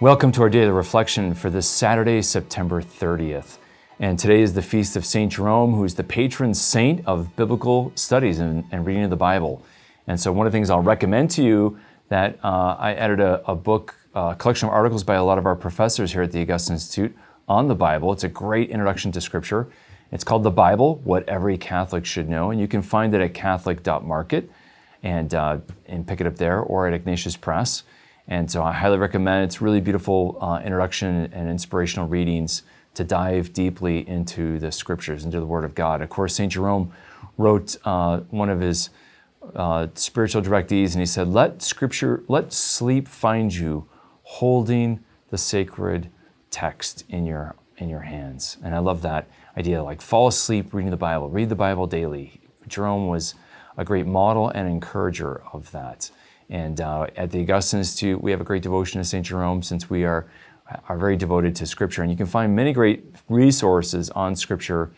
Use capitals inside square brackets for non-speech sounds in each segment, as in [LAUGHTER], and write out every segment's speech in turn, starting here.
Welcome to our daily reflection for this Saturday, September 30th. And today is the feast of St. Jerome, who's the patron saint of biblical studies and, and reading of the Bible. And so, one of the things I'll recommend to you that uh, I edited a, a book, a collection of articles by a lot of our professors here at the Augustine Institute on the Bible. It's a great introduction to Scripture. It's called The Bible What Every Catholic Should Know. And you can find it at catholic.market and, uh, and pick it up there or at Ignatius Press. And so I highly recommend. It's really beautiful uh, introduction and inspirational readings to dive deeply into the scriptures, into the Word of God. Of course, St. Jerome wrote uh, one of his uh, spiritual directees, and he said, Let scripture, let sleep find you holding the sacred text in your, in your hands. And I love that idea like fall asleep reading the Bible, read the Bible daily. Jerome was a great model and encourager of that. And uh, at the Augustine Institute, we have a great devotion to St. Jerome since we are, are very devoted to Scripture. And you can find many great resources on Scripture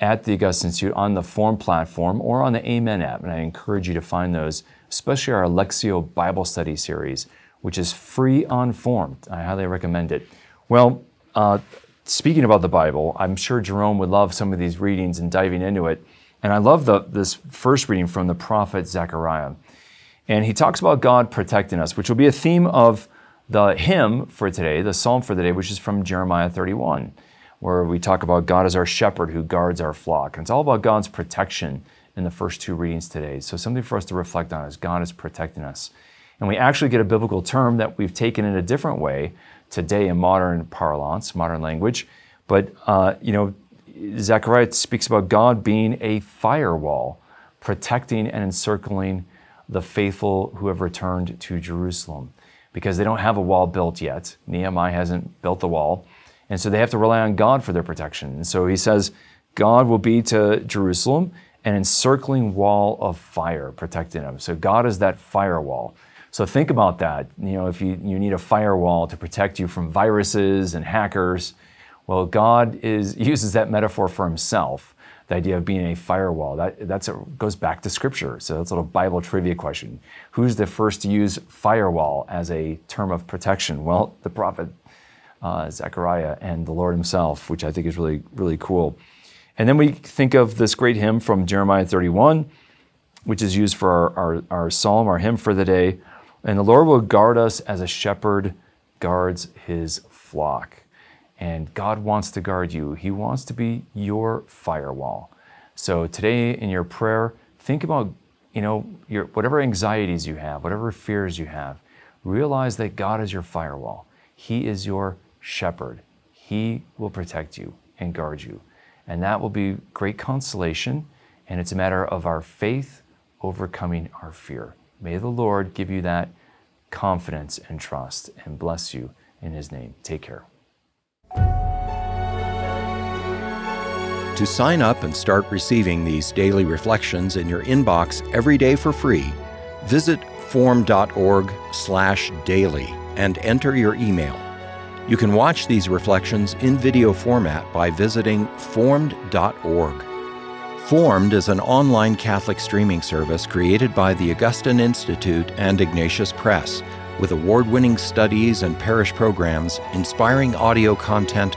at the Augustine Institute on the FORMED platform or on the Amen app. And I encourage you to find those, especially our Lectio Bible Study series, which is free on FORMED. I highly recommend it. Well, uh, speaking about the Bible, I'm sure Jerome would love some of these readings and diving into it. And I love the, this first reading from the prophet Zechariah. And he talks about God protecting us, which will be a theme of the hymn for today, the psalm for the day, which is from Jeremiah 31, where we talk about God as our shepherd who guards our flock. And it's all about God's protection in the first two readings today. So, something for us to reflect on is God is protecting us. And we actually get a biblical term that we've taken in a different way today in modern parlance, modern language. But, uh, you know, Zechariah speaks about God being a firewall, protecting and encircling the faithful who have returned to Jerusalem because they don't have a wall built yet. Nehemiah hasn't built the wall. And so they have to rely on God for their protection. And so he says, God will be to Jerusalem an encircling wall of fire protecting them. So God is that firewall. So think about that. You know, if you, you need a firewall to protect you from viruses and hackers, well, God is, [LAUGHS] uses that metaphor for himself the idea of being a firewall. That that's a, goes back to Scripture. So that's a little Bible trivia question. Who's the first to use firewall as a term of protection? Well, the prophet uh, Zechariah and the Lord Himself, which I think is really really cool. And then we think of this great hymn from Jeremiah 31, which is used for our, our, our psalm, our hymn for the day. And the Lord will guard us as a shepherd guards his flock. And God wants to guard you. He wants to be your firewall. So today in your prayer, think about, you know, your whatever anxieties you have, whatever fears you have, realize that God is your firewall. He is your shepherd. He will protect you and guard you. And that will be great consolation. And it's a matter of our faith overcoming our fear. May the Lord give you that confidence and trust and bless you in His name. Take care. To sign up and start receiving these daily reflections in your inbox every day for free, visit formed.org/daily and enter your email. You can watch these reflections in video format by visiting formed.org. Formed is an online Catholic streaming service created by the Augustine Institute and Ignatius Press, with award winning studies and parish programs, inspiring audio content,